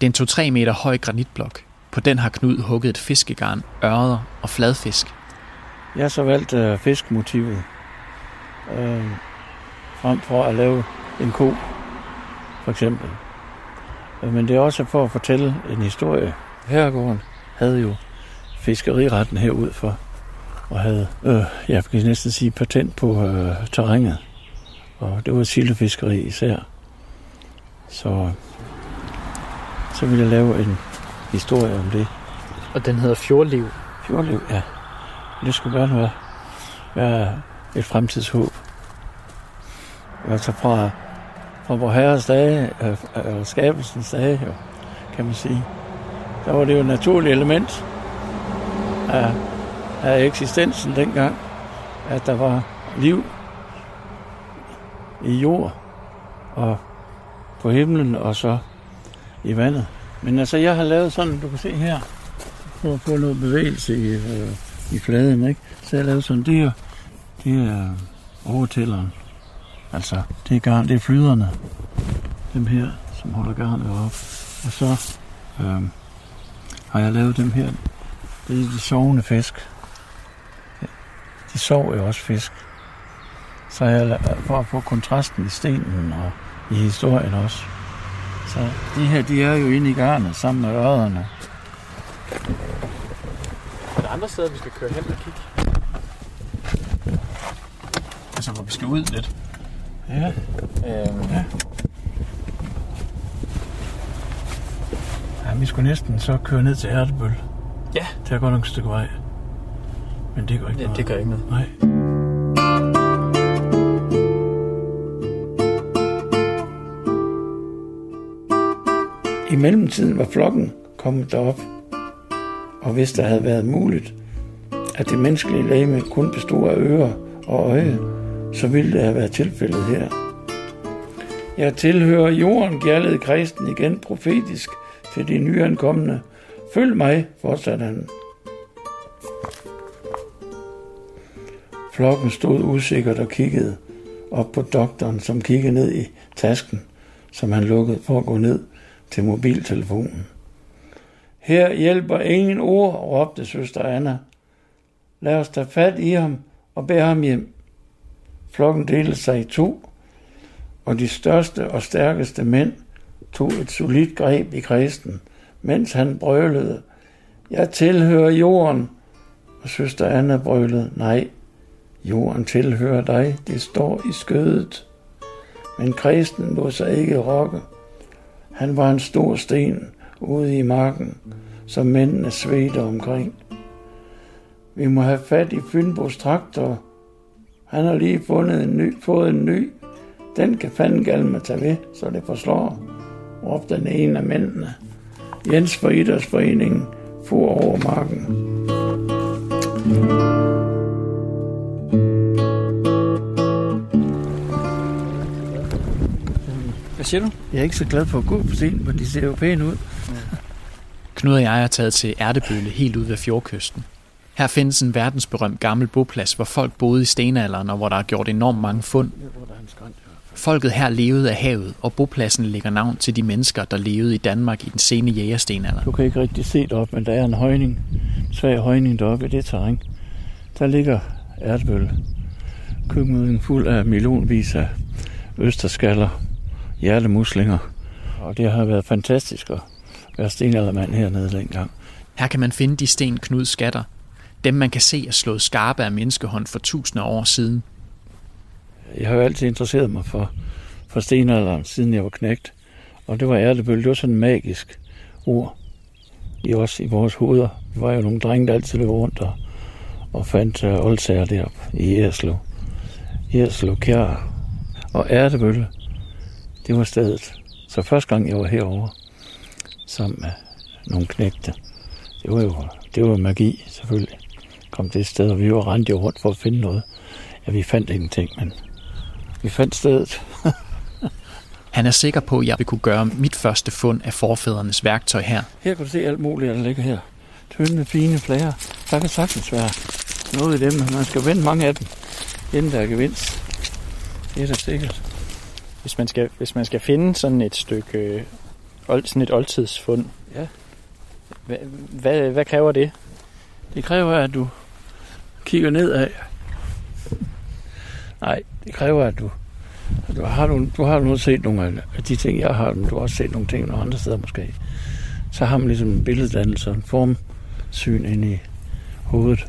Det er en 2-3 meter høj granitblok. På den har Knud hugget et fiskegarn, ørder og fladfisk. Jeg har så valgt øh, fiskmotivet. Øh, frem for at lave en ko, for eksempel. Øh, men det er også for at fortælle en historie. Herregården havde jo fiskeriretten herud for, og havde, øh, jeg kan næsten sige, patent på øh, terrænet. Og det var sildefiskeri især. Så, så ville jeg lave en historie om det. Og den hedder Fjordliv. Fjordliv, ja. Det skulle gerne være, være et fremtidshåb. Altså fra, fra vor herres dage, øh, øh, skabelsens dage, jo, kan man sige. Der var det jo et naturligt element af, af eksistensen dengang, at der var liv i jord og på himlen og så i vandet. Men altså, jeg har lavet sådan, du kan se her, for at få noget bevægelse i, øh, i fladen, ikke? Så jeg har lavet sådan, det her, det er overtælleren. Altså, det er, garn, det er flyderne. Dem her, som holder garnet op. Og så øh, har jeg lavet dem her. Det er de sovende fisk. De sover jo også fisk. Så jeg for at få kontrasten i stenen og i historien også. Så de her, de er jo inde i garnet sammen med ørrederne. Er der andre steder, vi skal køre hen og kigge? Altså, hvor vi skal ud lidt. Ja. Øhm, Ja. Ja, vi skulle næsten så køre ned til Ærtebøl. Ja. Det er godt nok et stykke vej. Men det gør ikke ja, noget. det gør ikke noget. Nej. Mellemtiden var flokken kommet derop, og hvis der havde været muligt, at det menneskelige lægeme kun bestod af ører og øje, så ville det have været tilfældet her. Jeg tilhører jorden, gjaldede kristen igen profetisk til de nyankomne. Følg mig, fortsatte han. Flokken stod usikkert og kiggede op på doktoren, som kiggede ned i tasken, som han lukkede for at gå ned til mobiltelefonen. Her hjælper ingen ord, råbte søster Anna. Lad os tage fat i ham og bære ham hjem. Flokken delte sig i to, og de største og stærkeste mænd tog et solidt greb i kristen, mens han brølede, jeg tilhører jorden. Og søster Anna brølede, nej, jorden tilhører dig, det står i skødet. Men kristen lå sig ikke rokke. Han var en stor sten ude i marken, som mændene svedte omkring. Vi må have fat i Fynbos traktor. Han har lige fundet en ny, fået en ny. Den kan fanden galme tage ved, så det forslår, råbte den ene af mændene. Jens for Idrætsforeningen for over marken. Hvad siger du? Jeg er ikke så glad for at gå på sten, men de ser jo pæne ud. Knud og jeg er taget til Ærtebølle helt ud ved fjordkysten. Her findes en verdensberømt gammel boplads, hvor folk boede i stenalderen og hvor der er gjort enormt mange fund. Folket her levede af havet, og bopladsen lægger navn til de mennesker, der levede i Danmark i den sene jægerstenalder. Du kan ikke rigtig se det op, men der er en højning, en svag højning deroppe i det terræn. Der ligger Ærtebølle. Køkkenuden fuld af millionvis af østerskaller, hjertemuslinger. Og det har været fantastisk at være stenaldermand hernede dengang. Her kan man finde de sten Knud skatter. Dem man kan se er slået skarpe af menneskehånd for tusinder af år siden. Jeg har jo altid interesseret mig for, for stenalderen, siden jeg var knægt. Og det var ærtebølle, det var sådan en magisk ord i os, i vores hoveder. Vi var jo nogle drenge, der altid løb rundt og, og fandt uh, oldsager deroppe i Erslev. Erslev Kjær og ærtebølle, det var stedet. Så første gang jeg var herovre, sammen med nogle knægte, det var jo det var magi, selvfølgelig. Kom det sted, og vi var rendt jo rundt for at finde noget. Ja, vi fandt ingenting, men vi fandt stedet. [laughs] Han er sikker på, at jeg vil kunne gøre mit første fund af forfædrenes værktøj her. Her kan du se alt muligt, der ligger her. Tynde, fine flager. Der kan sagtens være noget i dem, man skal vende mange af dem, inden der er gevinst. Det er da sikkert. Hvis man skal, hvis man skal finde sådan et stykke øh, old, sådan et oldtidsfund, Ja. hvad, hvad, hvad kræver det? Det kræver, at du kigger nedad. Nej, det kræver, at du, at du har du, du har nu set nogle af de ting, jeg har, men du har også set nogle ting nogle andre steder måske. Så har man ligesom en billeddannelse, en formsyn ind i hovedet.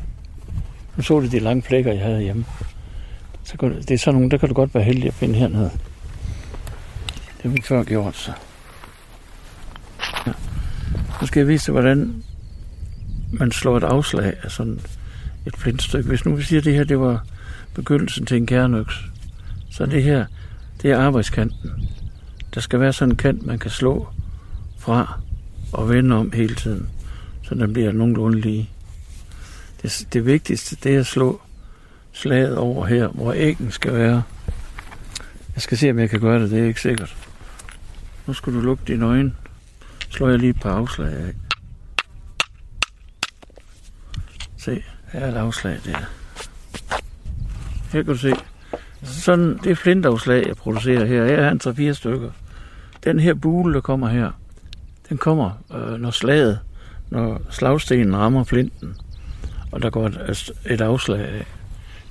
Nu så du de lange flækker, jeg havde hjemme. Så kan, det er sådan nogle, der kan du godt være heldig at finde hernede. Det har vi før gjort, så. Ja. Nu skal jeg vise dig, hvordan man slår et afslag af sådan et flintstykke. Hvis nu vi siger, at det her det var begyndelsen til en kernøks, så det her, det er arbejdskanten. Der skal være sådan en kant, man kan slå fra og vende om hele tiden, så den bliver nogenlunde lige. Det, det vigtigste, det er at slå slaget over her, hvor æggen skal være. Jeg skal se, om jeg kan gøre det, det er ikke sikkert. Nu skal du lukke dine øjne. Slår jeg lige et par afslag af. Se, her er et afslag der. Her kan du se. Sådan, det er flintafslag, jeg producerer her. Her er en 3-4 stykker. Den her bule, der kommer her, den kommer, øh, når slaget, når slagstenen rammer flinten, og der går et, et afslag af.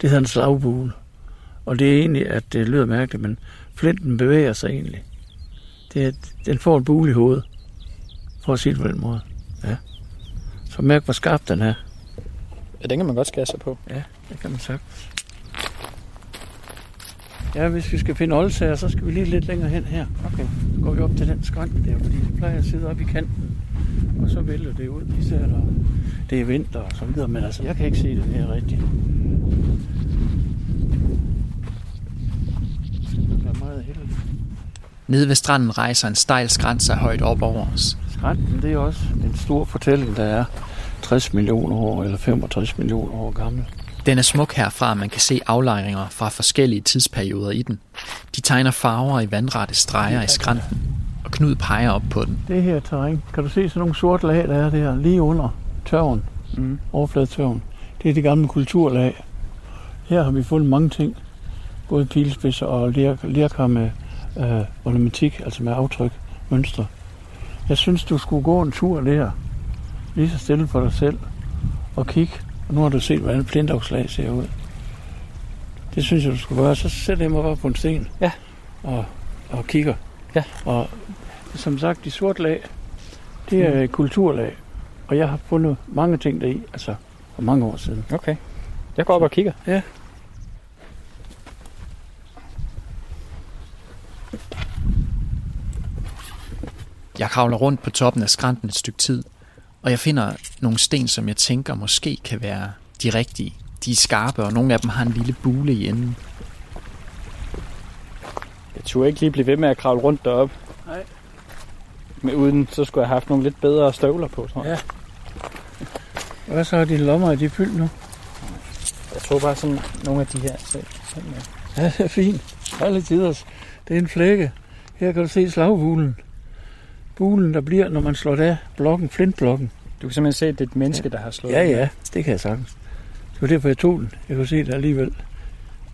Det hedder en slagbule. Og det er egentlig, at det lyder mærkeligt, men flinten bevæger sig egentlig. Det er, den får en bule i hovedet, for at sige det på den måde. Ja. Så mærk, hvor skarp den er. Ja, den kan man godt skære sig på. Ja, det kan man sagtens. Ja, hvis vi skal finde oldsager, så skal vi lige lidt længere hen her. Okay. Så går vi op til den skrænt der, fordi det plejer at sidde oppe i kanten. Og så vælter det ud, især når det er vinter og så videre. Men altså, jeg kan ikke se det her rigtigt. Det er meget heldigt. Nede ved stranden rejser en stejl skrænt sig højt op over os. Skrænten, det er også en stor fortælling, der er 60 millioner år eller 65 millioner år gammel. Den er smuk herfra, man kan se aflejringer fra forskellige tidsperioder i den. De tegner farver i vandrette streger i skrænten, og Knud peger op på den. Det her terræn, kan du se sådan nogle sorte lag, der er der lige under tørven, Mm. overfladetørven. Det er det gamle kulturlag. Her har vi fundet mange ting. Både pilspidser og ler, lerkar med øh, ornamentik, altså med aftryk, mønstre. Jeg synes, du skulle gå en tur der, lige så stille for dig selv, og kigge. Og nu har du set, hvordan flintafslag ser ud. Det synes jeg, du skulle gøre. Så sætter jeg mig bare på en sten Ja. og, og kigger. Ja. Og som sagt, de sorte lag, det er et kulturlag. Og jeg har fundet mange ting deri, altså for mange år siden. Okay. Jeg går op og kigger. Ja. Jeg kravler rundt på toppen af skrænten et stykke tid, og jeg finder nogle sten, som jeg tænker måske kan være de rigtige. De er skarpe, og nogle af dem har en lille bule i enden. Jeg turde ikke lige blive ved med at kravle rundt derop. Nej. Men uden, så skulle jeg have haft nogle lidt bedre støvler på, tror jeg. Ja. Hvad så er dine lommer? Er de fyldt nu? Jeg tror bare sådan nogle af de her. Så, sådan her. Ja, det er fint. Alle tiders. Det er en flække. Her kan du se slaghulen. Bulen, der bliver, når man slår det af blokken, flintblokken. Du kan simpelthen se, at det er et menneske, der har slået Ja, ja, det kan jeg sagtens. Det var derfor, jeg tog den. Jeg kunne se det alligevel.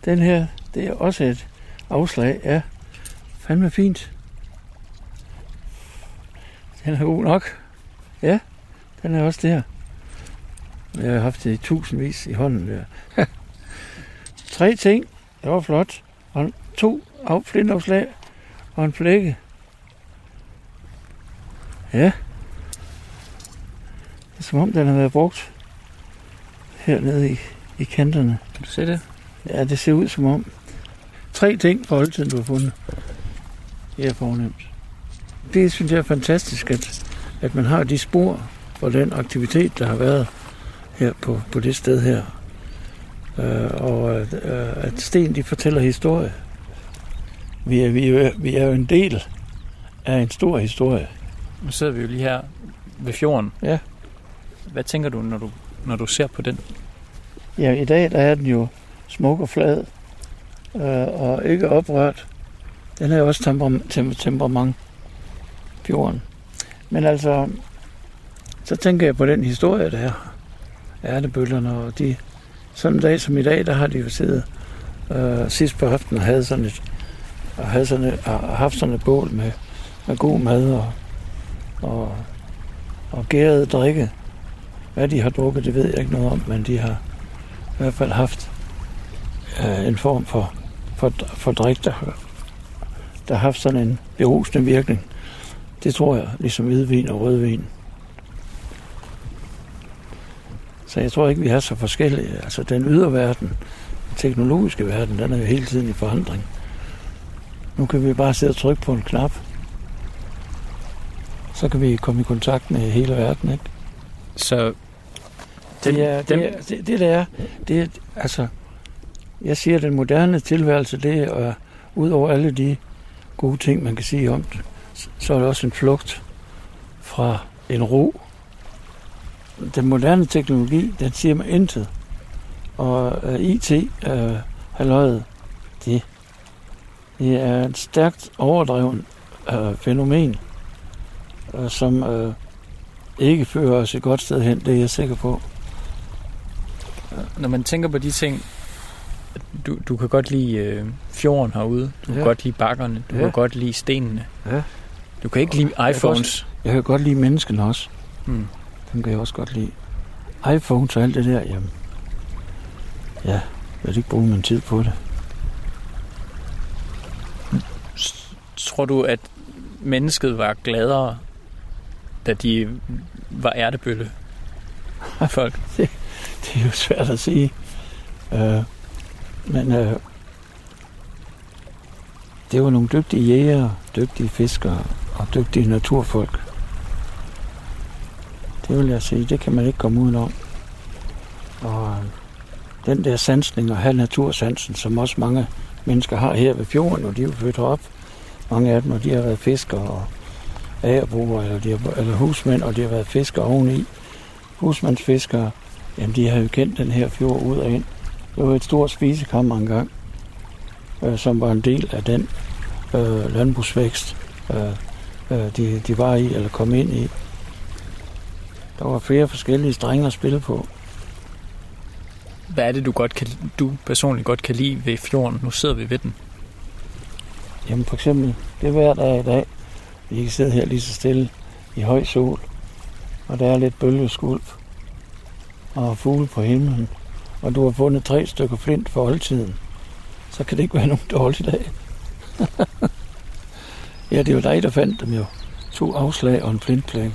Den her, det er også et afslag. Ja, fandme fint. Den er god nok. Ja, den er også der. Jeg har haft det i tusindvis i hånden der. [laughs] Tre ting. Det var flot. Og to af flintafslag og en flække. Ja. Det er som om, den har været brugt hernede i, i kanterne. Kan du se det? Ja, det ser ud som om. Tre ting for oldtiden, du har fundet. Det er fornemt. Det synes jeg er fantastisk, at, at man har de spor for den aktivitet, der har været her på, på det sted her. Øh, og at, øh, at sten, de fortæller historie. Vi er, vi, er, vi er jo en del af en stor historie. Nu sidder vi jo lige her ved fjorden. Ja. Hvad tænker du, når du, når du ser på den? Ja, i dag der er den jo smuk og flad, øh, og ikke oprørt. Den er jo også temper- tem- temperament, fjorden. Men altså, så tænker jeg på den historie, der er. Ærtebøllerne, og de, sådan en dag som i dag, der har de jo siddet øh, sidst på aftenen og havde sådan et, og havde sådan et, og haft sådan et bål med, med god mad og, og, og gæret drikke. Hvad de har drukket, det ved jeg ikke noget om, men de har i hvert fald haft øh, en form for, for, for drik, der, der har haft sådan en berusende virkning. Det tror jeg, ligesom hvidvin og rødvin. Så jeg tror ikke, vi er så forskellige. Altså den ydre verden, den teknologiske verden, den er jo hele tiden i forandring. Nu kan vi bare sidde og trykke på en knap. Så kan vi komme i kontakt med hele verden, ikke? Så Det, er, dem- det, er, det, det der er, det er, altså, jeg siger, at den moderne tilværelse, det er, ud over alle de gode ting, man kan sige om det, så er det også en flugt fra en ro. Den moderne teknologi, den siger mig intet. Og uh, IT, uh, halløjet, det, det er et stærkt overdreven uh, fænomen, som uh, ikke fører os et godt sted hen, det er jeg sikker på. når man tænker på de ting, du, du kan godt lide øh, fjorden herude, du ja. kan godt lide bakkerne, du ja. Kan godt lide stenene. Ja. Du kan ikke lide kan iPhones. Jeg kan godt lide menneskene også. Hmm. Dem kan jeg også godt lide. iPhones og alt det der, jamen... Ja, jeg vil ikke bruge min tid på det. Tror du, at mennesket var gladere, da de var ærtebølle? Folk. [laughs] Det er jo svært at sige. Øh, men øh, det var nogle dygtige jægere, dygtige fiskere og dygtige naturfolk. Det vil jeg sige, det kan man ikke komme udenom. Og øh, den der sansning og have natursansen, som også mange mennesker har her ved fjorden, og de er jo født op. Mange af dem, og de har været fiskere og agerbrugere, eller, de har, eller husmænd, og de har været fiskere oveni. Husmandsfiskere, jamen de har jo kendt den her fjord ud og ind. Det var et stort spisekammer engang, øh, som var en del af den øh, landbrugsvækst, øh, øh, de, de var i eller kom ind i. Der var flere forskellige strenge at spille på. Hvad er det, du, godt kan, du personligt godt kan lide ved fjorden? Nu sidder vi ved den. Jamen for eksempel, det er hver dag i dag. Vi kan sidde her lige så stille i høj sol, og der er lidt bølgeskulp og fugle på himlen, og du har fundet tre stykker flint for oldtiden, så kan det ikke være nogen dårlig dag. [laughs] ja, det jo dig, der fandt dem jo. to afslag og en flintplage.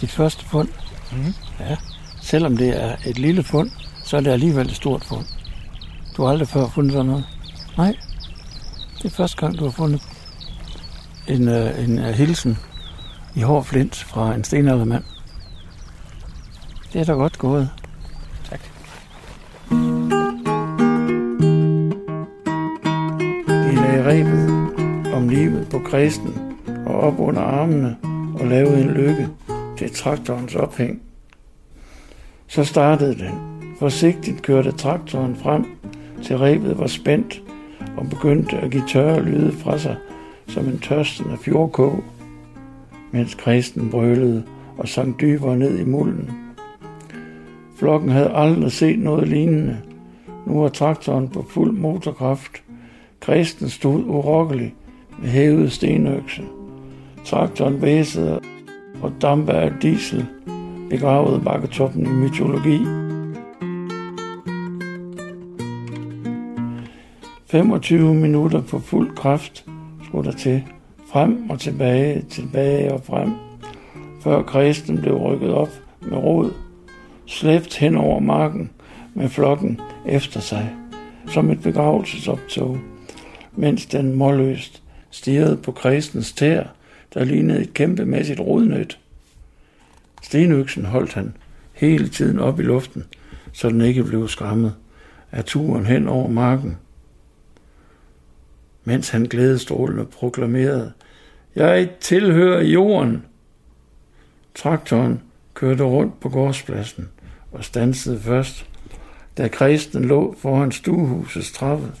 Dit første fund, Mm. ja, selvom det er et lille fund, så er det alligevel et stort fund. Du har aldrig før fundet sådan noget? Nej. Det er første gang, du har fundet en, uh, en uh, hilsen i hård flint fra en stenaldermand. Det er da godt gået. Tak. De lagde rebet om livet på kristen og op under armene og lavede en lykke til traktorens ophæng. Så startede den. Forsigtigt kørte traktoren frem, til rebet var spændt og begyndte at give tørre lyde fra sig som en tørstende fjordkog, mens kristen brølede og sank dybere ned i mulden. Flokken havde aldrig set noget lignende. Nu var traktoren på fuld motorkraft. Kristen stod urokkelig med hævet stenøkse. Traktoren væsede og dampe af diesel begravede bakketoppen i mytologi. 25 minutter på fuld kraft skulle der til. Frem og tilbage, tilbage og frem. Før kristen blev rykket op med rod, slæbt hen over marken med flokken efter sig, som et begravelsesoptog, mens den målløst stirrede på kristens tær, der lignede et kæmpemæssigt rodnet. Stenøksen holdt han hele tiden op i luften, så den ikke blev skræmmet af turen hen over marken. Mens han glædestrålende proklamerede, Jeg tilhører jorden. Traktoren kørte rundt på gårdspladsen og stansede først, da kristen lå foran stuehusets trappe.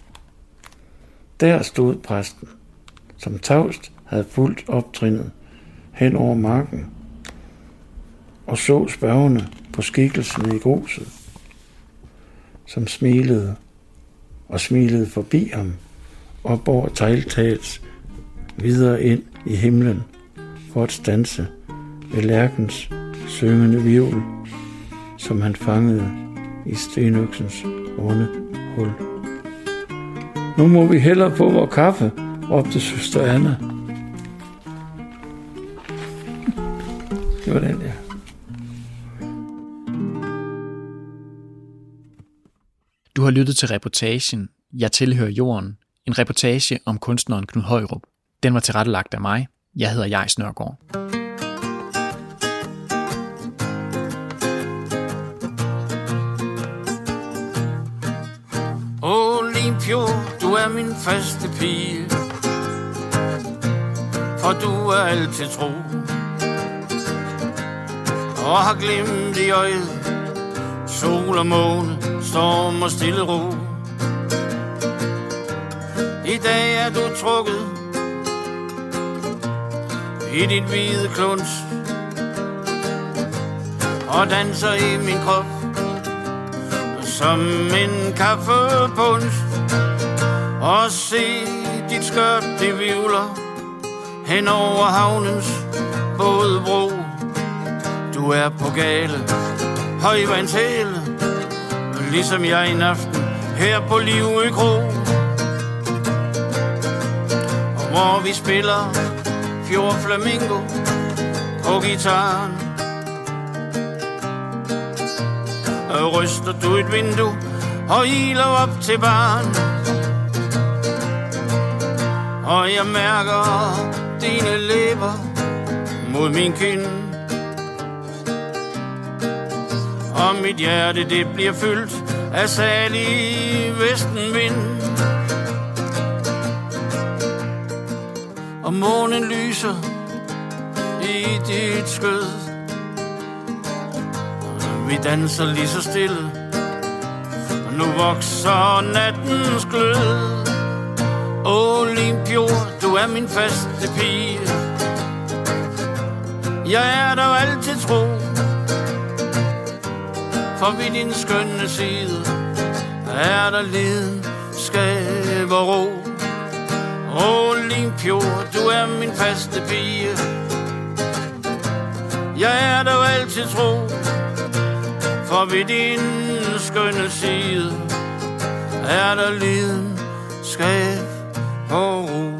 Der stod præsten, som tavst havde fuldt optrinnet hen over marken og så spørgende på skikkelsen i gruset, som smilede og smilede forbi ham op over tegltaget videre ind i himlen for at stanse ved lærkens syngende vivl, som han fangede i stenøksens runde hul. Nu må vi hellere få vores kaffe, råbte søster Anna. Det var den, ja. Du har lyttet til reportagen Jeg tilhører jorden, en reportage om kunstneren Knud Højrup. Den var tilrettelagt af mig. Jeg hedder Jais Nørgaard. Olympio, du er min faste pige For du er altid tro Og har glemt i øjet Sol og måne, storm og stille ro i dag er du trukket I dit hvide kluns Og danser i min krop som en kaffepunch. Og se dit skørt, det vivler Hen over havnens bådbro Du er på gale, højvandshæle Ligesom jeg en aften her på Livø Kro hvor vi spiller Fjord Flamingo på gitaren og ryster du et vindue og iler op til barn. Og jeg mærker dine læber mod min kind. Og mit hjerte det bliver fyldt af salig vestenvind. Og månen lyser i dit skød. Vi danser lige så stille Og nu vokser nattens glød Olympio, du er min faste pige. Jeg er der altid tro For ved din skønne side Er der lidenskab og ro. Limfjord, du er min faste pige Jeg er der altid tro for ved din skønne side er der liden skab og ro.